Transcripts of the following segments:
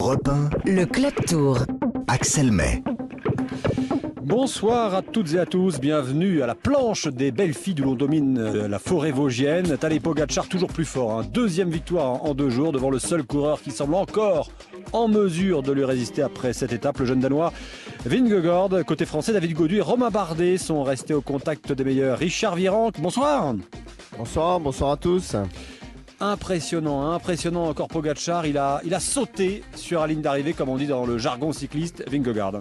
1, Le Club Tour. Axel May. Bonsoir à toutes et à tous, bienvenue à la planche des belles filles d'où l'on domine euh, la forêt vosgienne. Tadej Pogacar toujours plus fort, hein. deuxième victoire en deux jours devant le seul coureur qui semble encore en mesure de lui résister après cette étape, le jeune danois Vingegaard. Côté français, David Gaudu et Romain Bardet sont restés au contact des meilleurs. Richard Virenque, bonsoir Bonsoir, bonsoir à tous. Impressionnant, impressionnant encore Pogacar, il a, il a sauté sur la ligne d'arrivée comme on dit dans le jargon cycliste Vingegaard.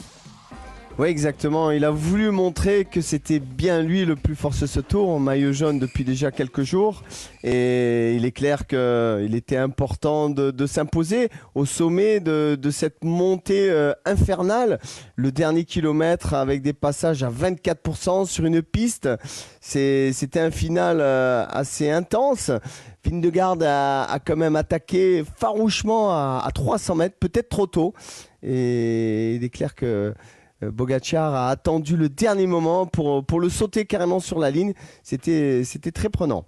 Oui, exactement. Il a voulu montrer que c'était bien lui le plus fort ce tour, en maillot jaune depuis déjà quelques jours. Et il est clair qu'il était important de, s'imposer au sommet de, cette montée euh, infernale. Le dernier kilomètre avec des passages à 24% sur une piste. C'était un final euh, assez intense. Vindegarde a, a quand même attaqué farouchement à 300 mètres, peut-être trop tôt. Et il est clair que euh, Bogacar a attendu le dernier moment pour, pour le sauter carrément sur la ligne. C'était très prenant.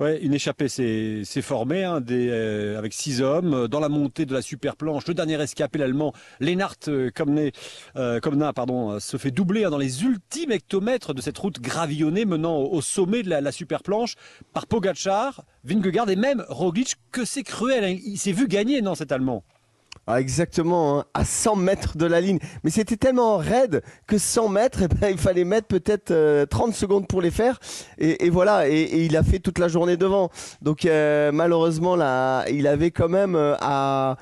Ouais, une échappée s'est formée hein, euh, avec six hommes euh, dans la montée de la super planche. Le dernier escapé, l'allemand Lennart Komna, pardon, se fait doubler hein, dans les ultimes hectomètres de cette route gravillonnée menant au, au sommet de la, la super planche par Pogacar, Vingegaard et même Roglic. Que c'est cruel, hein, il s'est vu gagner, non, cet allemand? Ah, exactement, hein, à 100 mètres de la ligne. Mais c'était tellement raide que 100 mètres, eh ben, il fallait mettre peut-être euh, 30 secondes pour les faire. Et, et voilà, et, et il a fait toute la journée devant. Donc euh, malheureusement, là, il avait quand même euh, à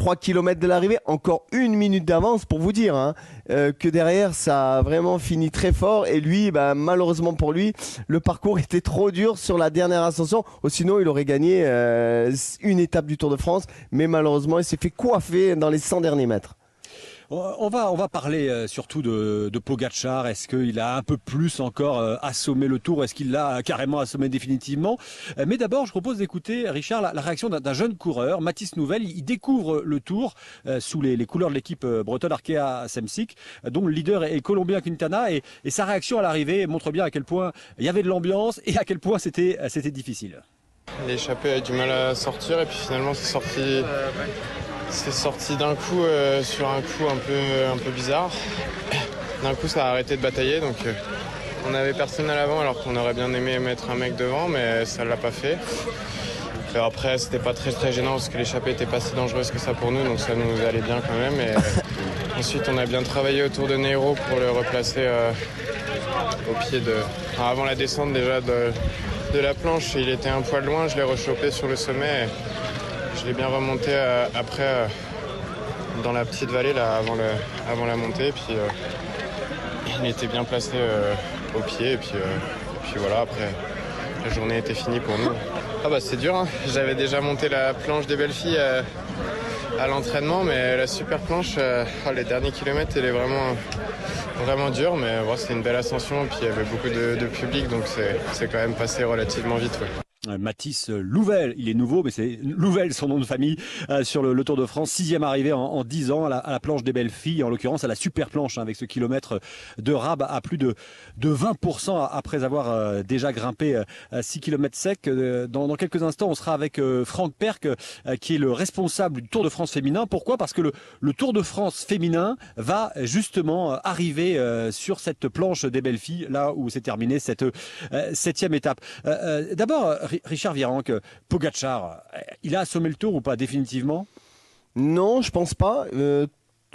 3 km de l'arrivée, encore une minute d'avance pour vous dire hein, euh, que derrière ça a vraiment fini très fort et lui, bah, malheureusement pour lui, le parcours était trop dur sur la dernière ascension. Sinon, il aurait gagné euh, une étape du Tour de France, mais malheureusement, il s'est fait coiffer dans les 100 derniers mètres. On va, parler euh, surtout de, de Pogacar. Est-ce qu'il a un peu plus encore euh, assommé le tour? Est-ce qu'il l'a carrément assommé définitivement? Euh, Mais d'abord, je propose d'écouter, Richard, la, réaction d'un jeune coureur, Mathis Nouvelle. Il découvre le tour sous les, couleurs de l'équipe bretonne Arkea Semsic, dont le leader est, colombien Quintana. Et, sa réaction à l'arrivée montre bien à quel point il y avait de l'ambiance et à quel point c'était difficile. L'échappée a du mal à sortir et puis finalement c'est sorti, c'est sorti d'un coup euh, sur un coup un peu, un peu bizarre. D'un coup ça a arrêté de batailler donc euh, on avait personne à l'avant alors qu'on aurait bien aimé mettre un mec devant mais ça l'a pas fait. Et après c'était pas très très gênant parce que l'échappée était pas si dangereuse que ça pour nous donc ça nous allait bien quand même. Et euh, ensuite on a bien travaillé autour de Nero pour le replacer euh, au pied de. enfin, avant la descente déjà de, la planche, il était un poil loin, je l'ai rechopé sur le sommet. et Je l'ai bien remonté euh, après euh, dans la petite vallée là avant, le, avant la montée. Puis euh, il était bien placé au pied et puis, et puis voilà après la journée était finie pour nous. Ah bah c'est dur, hein. j'avais déjà monté la planche des belles filles euh, à l'entraînement mais la super planche, euh, ah, les derniers kilomètres elle est vraiment vraiment dur, mais bon, c'est une belle ascension. Puis il y avait beaucoup de, de public, donc c'est c'est quand même passé relativement vite. ouais. Euh, Mathis Louvel, il est nouveau, mais c'est Louvel son nom de famille euh, sur le, Tour de France, sixième arrivée en, en 10 ans à la, à la planche des belles filles, en l'occurrence à la super planche hein, avec ce kilomètre de rab à plus de, de 20% après avoir euh, déjà grimpé euh, 6 km sec. Euh, Dans, quelques instants, on sera avec euh, Franck Perk, euh, qui est le responsable du Tour de France féminin. Pourquoi? Parce que le, le Tour de France féminin va justement euh, arriver euh, sur cette planche des belles filles, là où s'est terminée cette euh, septième étape. Euh, euh, D'abord, Richard Virenque, Pogacar, euh, il a assommé le Tour ou pas définitivement? Non, je pense pas. Euh,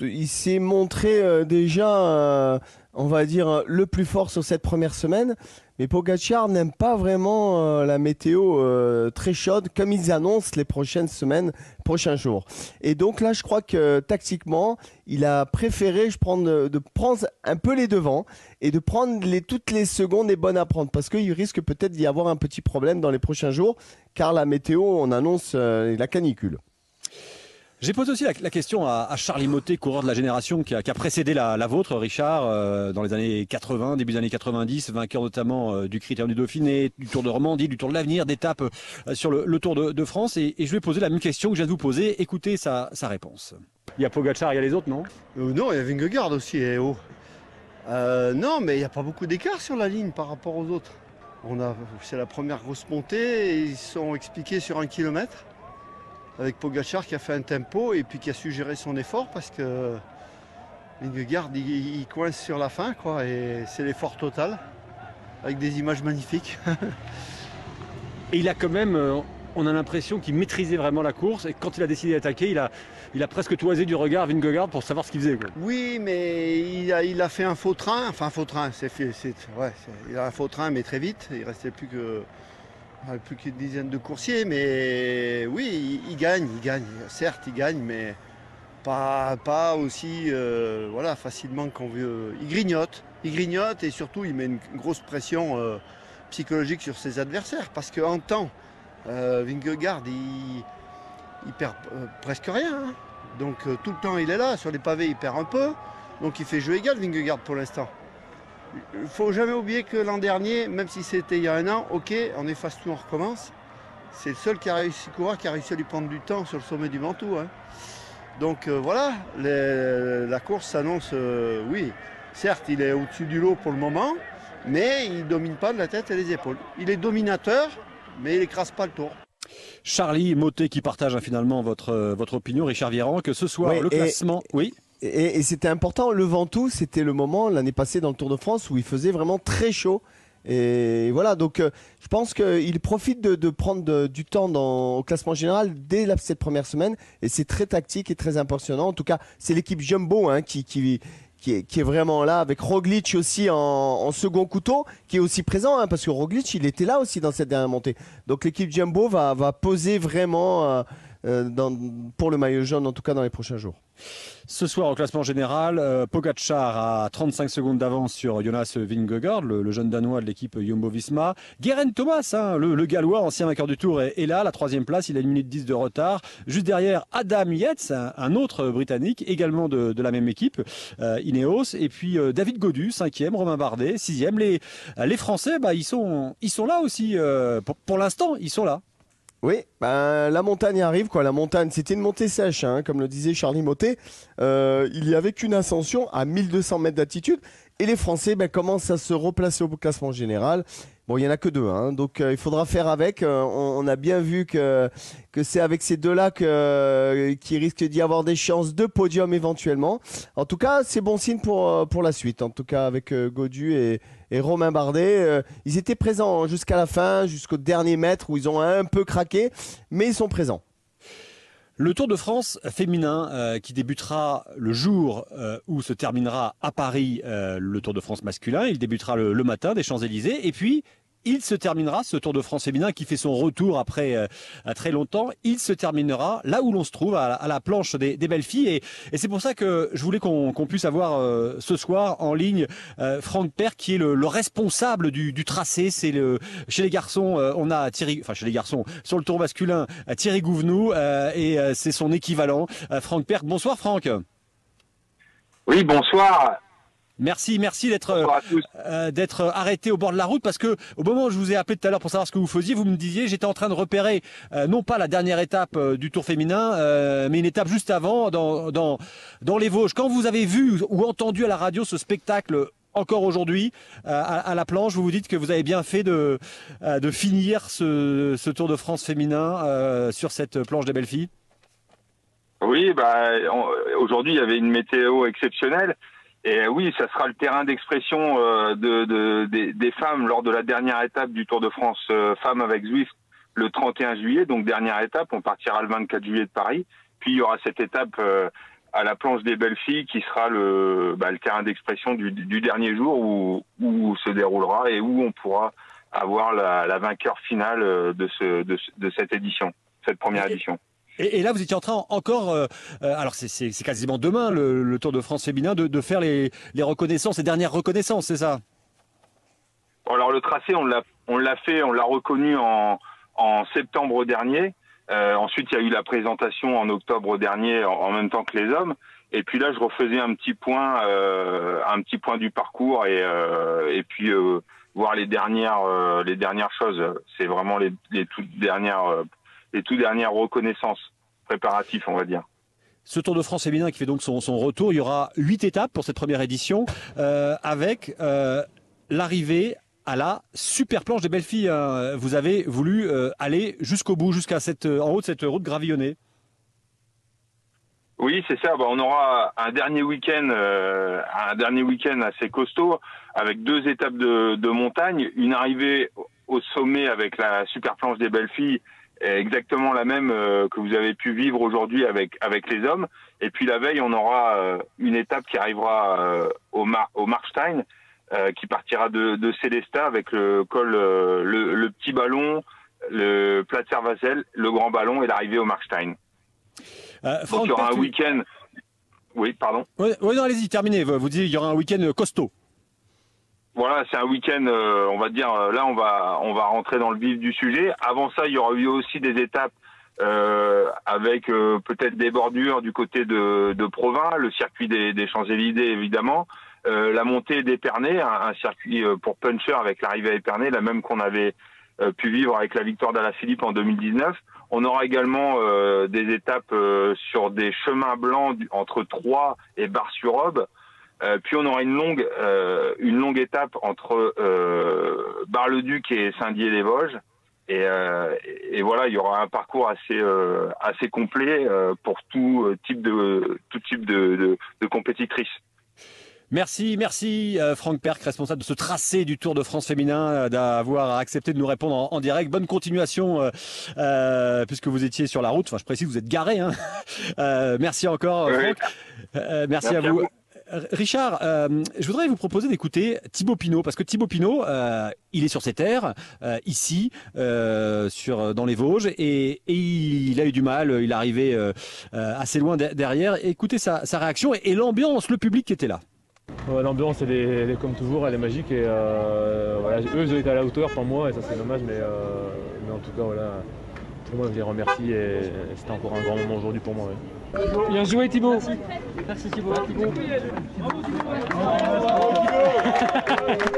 il s'est montré euh, déjà, euh, on va dire, euh, le plus fort sur cette première semaine. Mais Pogacar n'aime pas vraiment la météo très chaude, comme ils annoncent les prochaines semaines, prochains jours. Et donc là, je crois que tactiquement, il a préféré je de, prendre un peu les devants et de prendre toutes les secondes les bonnes à prendre. Parce qu'il risque peut-être d'y avoir un petit problème dans les prochains jours, car la météo, on annonce la canicule. J'ai posé aussi la, la question à, à Charlie Motet, coureur de la génération qui a, qui a précédé la, la vôtre, Richard, euh, dans les années 80, début des années 90, vainqueur notamment euh, du Critérium du Dauphiné, du Tour de Romandie, du Tour de l'Avenir, d'étapes euh, sur le, le Tour de, de France. Et, et je lui ai posé la même question que je viens de vous poser. Écoutez sa, sa réponse. Il y a Pogacar, il y a les autres, non? Euh, non, il y a Vingegaard aussi, eh oh. Euh, non, mais il n'y a pas beaucoup d'écart sur la ligne par rapport aux autres. On a, c'est la première grosse montée, et ils sont expliqués sur un kilomètre. Avec Pogachar qui a fait un tempo et puis qui a su gérer son effort parce que Vingegaard il, il coince sur la fin quoi et c'est l'effort total avec des images magnifiques. Et il a quand même, euh, on a l'impression qu'il maîtrisait vraiment la course et quand il a décidé d'attaquer, il a, il a presque toisé du regard Vingegaard pour savoir ce qu'il faisait. Quoi. Oui, mais il a, il a fait un faux train, enfin un faux train, c'est, ouais, il a un faux train mais très vite, il restait plus que ouais, plus qu'une dizaine de coursiers, mais oui, il, gagne, il gagne, certes il gagne, mais pas, pas aussi euh, voilà, facilement qu'on veut. Il grignote, il grignote et surtout il met une grosse pression euh, psychologique sur ses adversaires parce qu'en temps, euh, Vingegaard il, perd euh, presque rien. hein. Donc tout le temps il est là, sur les pavés il perd un peu. Donc il fait jeu égal Vingegaard pour l'instant. Il ne faut jamais oublier que l'an dernier, même si c'était il y a un an, ok, on efface tout, on recommence. C'est le seul qui a réussi, coureur qui a réussi à lui prendre du temps sur le sommet du Ventoux. hein. Donc euh, voilà, les- la course s'annonce, euh, oui, certes il est au-dessus du lot pour le moment, mais il ne domine pas de la tête et les épaules. Il est dominateur, mais il n'écrase pas le tour. Charlie Motet qui partage hein, finalement votre, euh, votre opinion, Richard Vieran, que ce soir Ouais, le et- classement. Oui. Et, c'était important, le Ventoux, c'était le moment l'année passée dans le Tour de France où il faisait vraiment très chaud. Et voilà, donc euh, je pense qu'il profite de, prendre du temps dans, au classement général dès la- cette première semaine. Et c'est très tactique et très impressionnant. En tout cas, c'est l'équipe Jumbo hein, qui, est, vraiment là, avec Roglic aussi en, second couteau, qui est aussi présent, hein, parce que Roglic, il était là aussi dans cette dernière montée. Donc l'équipe Jumbo va, poser vraiment euh, dans, pour le maillot jaune, en tout cas dans les prochains jours. Ce soir, au classement général, euh, Pogacar a 35 secondes d'avance sur Jonas Vingegaard, le, jeune danois de l'équipe Jumbo-Visma. Guerin Thomas, hein, le, gallois, ancien vainqueur du Tour, est, est là, la troisième place. Il a une minute 10 de retard. Juste derrière, Adam Yates, un, autre Britannique, également de, la même équipe, euh, Ineos. Et puis euh, David Godu, cinquième, Romain Bardet, sixième. Les, les Français, bah, ils, sont, là aussi. euh, pour l'instant, ils sont là. Oui, ben, la montagne arrive quoi. La montagne, c'était une montée sèche, hein, comme le disait Charlie Motet. Euh, il y avait qu'une ascension à 1200 mètres d'altitude et les Français ben, commencent à se replacer au classement général. Bon, il y en a que deux, hein, donc euh, il faudra faire avec. Euh, on, a bien vu que que c'est avec ces deux-là euh, qu'il risque d'y avoir des chances de podium éventuellement. En tout cas, c'est bon signe pour pour la suite. En tout cas, avec Godu et et Romain Bardet, ils étaient présents jusqu'à la fin, jusqu'au dernier mètre où ils ont un peu craqué, mais ils sont présents. Le Tour de France féminin euh, qui débutera le jour euh, où se terminera à Paris euh, le Tour de France masculin. Il débutera le, le matin des Champs-Élysées et puis il se terminera ce Tour de France féminin qui fait son retour après euh, très longtemps. Il se terminera là où l'on se trouve à la, planche des, des belles filles et, et c'est pour ça que je voulais qu'on puisse avoir euh, ce soir en ligne euh, Franck Père qui est le, le responsable du, du tracé. C'est le chez les garçons euh, on a Thierry, enfin chez les garçons sur le Tour masculin euh, Thierry Gouvenou euh, et c'est son équivalent Franck Père. Bonsoir Franck. Oui, bonsoir. Merci, merci d'être euh, euh, d'être arrêté au bord de la route parce que au moment où je vous ai appelé tout à l'heure pour savoir ce que vous faisiez, vous me disiez j'étais en train de repérer euh, non pas la dernière étape euh, du Tour féminin, euh, mais une étape juste avant dans dans dans les Vosges. Quand vous avez vu ou entendu à la radio ce spectacle encore aujourd'hui euh, à, à la planche, vous vous dites que vous avez bien fait de euh, de finir ce, ce Tour de France féminin euh, sur cette planche des belles filles? Oui, bah, aujourd'hui, il y avait une météo exceptionnelle. Et oui, ça sera le terrain d'expression euh, de, de- des, des femmes lors de la dernière étape du Tour de France euh, femmes avec Zwift le 31 juillet. Donc, dernière étape, on partira le 24 juillet de Paris. Puis, il y aura cette étape euh, à la planche des belles filles qui sera le, bah, le terrain d'expression du, du dernier jour où, où se déroulera et où on pourra avoir la, la vainqueur finale euh, de, ce, de, ce- de cette édition, cette première édition. Et, là, vous étiez en train encore, euh, euh, alors c'est- quasiment demain le, Tour de France féminin, de, de faire les, reconnaissances, les dernières reconnaissances, c'est ça? Alors le tracé, on l'a, fait, on l'a reconnu en, septembre dernier. Euh, ensuite, il y a eu la présentation en octobre dernier, en, même temps que les hommes. Et puis là, je refaisais un petit point, un petit point du parcours et, puis voir les dernières, les dernières choses. C'est vraiment les, toutes dernières, les toutes dernières reconnaissances préparatifs, on va dire. Ce Tour de France féminin qui fait donc son, son retour, il y aura huit étapes pour cette première édition, euh, avec euh, l'arrivée à la super planche des belles filles. hein. Vous avez voulu euh, aller jusqu'au bout, jusqu'à cette, en haut de cette route gravillonnée. Oui, c'est ça. Bah, on aura un dernier week-end, euh, un dernier week-end assez costaud, avec deux étapes de, de montagne, une arrivée au sommet avec la super planche des belles filles, exactement la même euh, que vous avez pu vivre aujourd'hui avec avec les hommes. Et puis la veille, on aura euh, une étape qui arrivera au, Mar au Markstein, qui partira de, de Célestat avec le col, le, le, petit ballon, le plat de Servazel, le grand ballon et l'arrivée au Markstein. Euh, Donc il y aura un week-end. Oui, pardon. Oui, non, allez-y, terminez. Vous dites il y aura un week-end costaud. Voilà, c'est un week-end, euh, on va dire, euh, là on va on va rentrer dans le vif du sujet. Avant ça, il y aura eu aussi des étapes euh, avec peut-être des bordures du côté de, de Provins, le circuit des, des Champs-Élysées évidemment, la montée d'Épernay, un, un, circuit pour puncher avec l'arrivée à Épernay, la même qu'on avait pu vivre avec la victoire d'Alaphilippe en 2019. On aura également euh, des étapes euh, sur des chemins blancs entre Troyes et Bar-sur-Aube. Euh, puis on aura une longue, une longue étape entre Bar-le-Duc et Saint-Dié-les-Vosges. Et, et, voilà, il y aura un parcours assez assez complet pour tout type de tout type de, de, de compétitrices. Merci, merci euh, Franck Perk, responsable de ce tracé du Tour de France féminin, euh, d'avoir accepté de nous répondre en, direct. Bonne continuation, euh, puisque vous étiez sur la route. Enfin, je précise, vous êtes garé. Hein. merci encore, Franck. merci, à vous. Richard, je voudrais vous proposer d'écouter Thibaut Pinot, parce que Thibaut Pinot, il est sur ses terres, ici, sur, dans les Vosges, et, il a eu du mal, il est arrivé assez loin derrière. Écoutez sa, réaction et l'ambiance, le public qui était là. L'ambiance, elle, est, comme toujours, elle est magique. Et euh, eux, ils ont été à la hauteur, pas moi, et ça c'est dommage. Euh, mais, en tout cas, voilà, pour moi, je les remercie et c'était encore un grand moment aujourd'hui pour moi. Bien joué Thibaut. Merci, Merci Thibaut. Thibaut.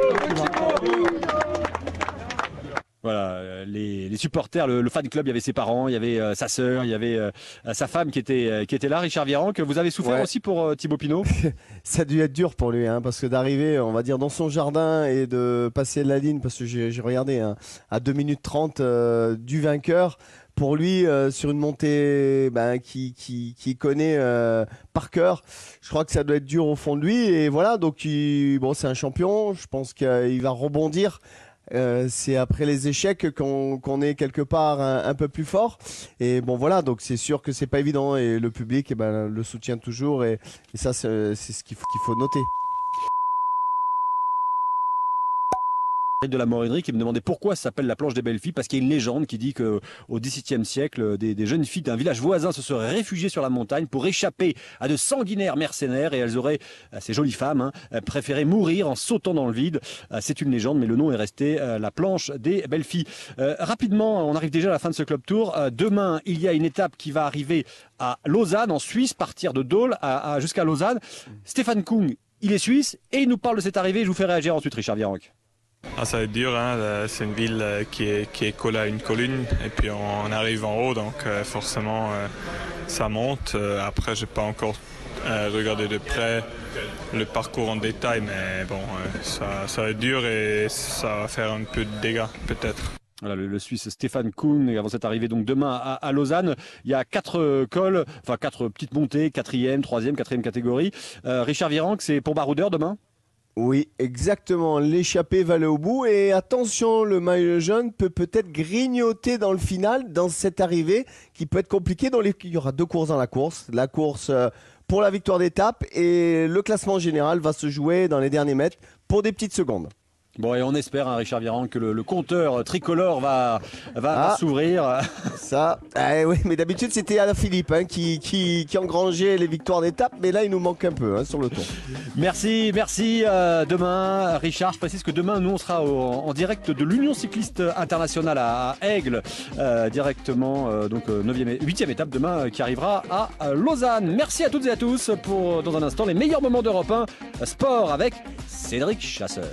Voilà, euh, les, les supporters, le, fan club, il y avait ses parents, il y avait euh, sa sœur, il y avait euh, sa femme qui était qui était là, Richard Viran, que vous avez souffert aussi pour Thibaut Pinot. Ça a dû être dur pour lui, hein, parce que d'arriver, on va dire, dans son jardin et de passer la ligne, parce que j'ai regardé hein, à 2 minutes 30 du vainqueur. Pour lui, sur une montée ben, qui, qui, qui connaît par cœur, je crois que ça doit être dur au fond de lui. Et voilà, donc bon, c'est un champion. Je pense qu'il va rebondir. Euh, c'est après les échecs qu'on est quelque part un, peu plus fort. Et bon voilà, donc c'est sûr que c'est pas évident et le public eh ben, le soutient toujours et, et ça c'est ce qu'il faut, qu'il faut noter. De la Morinerie qui me demandait pourquoi ça s'appelle la planche des belles filles parce qu'il y a une légende qui dit que au XVIIe siècle des, jeunes filles d'un village voisin se seraient réfugiées sur la montagne pour échapper à de sanguinaires mercenaires et elles auraient euh, ces jolies femmes hein, préféré mourir en sautant dans le vide. Euh, c'est une légende mais le nom est resté euh, la planche des belles filles. Rapidement on arrive déjà à la fin de ce club tour. Demain il y a une étape qui va arriver à Lausanne en Suisse partir de Dole à, jusqu'à Lausanne. Stéphane Kung il est suisse et il nous parle de cette arrivée. Je vous fais réagir ensuite Richard Virenque ah, ça va être dur, hein. Euh, c'est une ville euh, qui est, collée à une colline et puis on arrive en haut donc euh, forcément ça monte. Après j'ai pas encore regardé de près le parcours en détail mais bon ça, ça va être dur et ça va faire un peu de dégâts peut-être. Le, Suisse Stéphane Kuhn, avant cette arrivée donc demain à, Lausanne, il y a quatre cols, enfin quatre petites montées, quatrième, troisième, quatrième catégorie. Richard Virenque, c'est pour Baroudeur demain? Oui, exactement. L'échappée va aller au bout. Et attention, le maillot jaune peut peut-être grignoter dans le final, dans cette arrivée qui peut être compliquée. Dans. Il y aura deux courses dans la course. La course euh, pour la victoire d'étape et le classement général va se jouer dans les derniers mètres pour des petites secondes. Bon, et on espère, hein, Richard Viran, que le, compteur tricolore va, va, ah. s'ouvrir. Ça, eh oui, mais d'habitude, c'était Alain Philippe hein, qui, qui, qui, engrangeait les victoires d'étape, mais là, il nous manque un peu hein, sur le tour. Merci, merci. Euh, demain, Richard, je précise que demain, nous, on sera en direct de l'Union cycliste internationale à, Aigle, euh, directement, euh, donc 9e, 8e étape demain qui arrivera à Lausanne. Merci à toutes et à tous pour, dans un instant, les meilleurs moments d'Europe 1 sport avec Cédric Chasseur.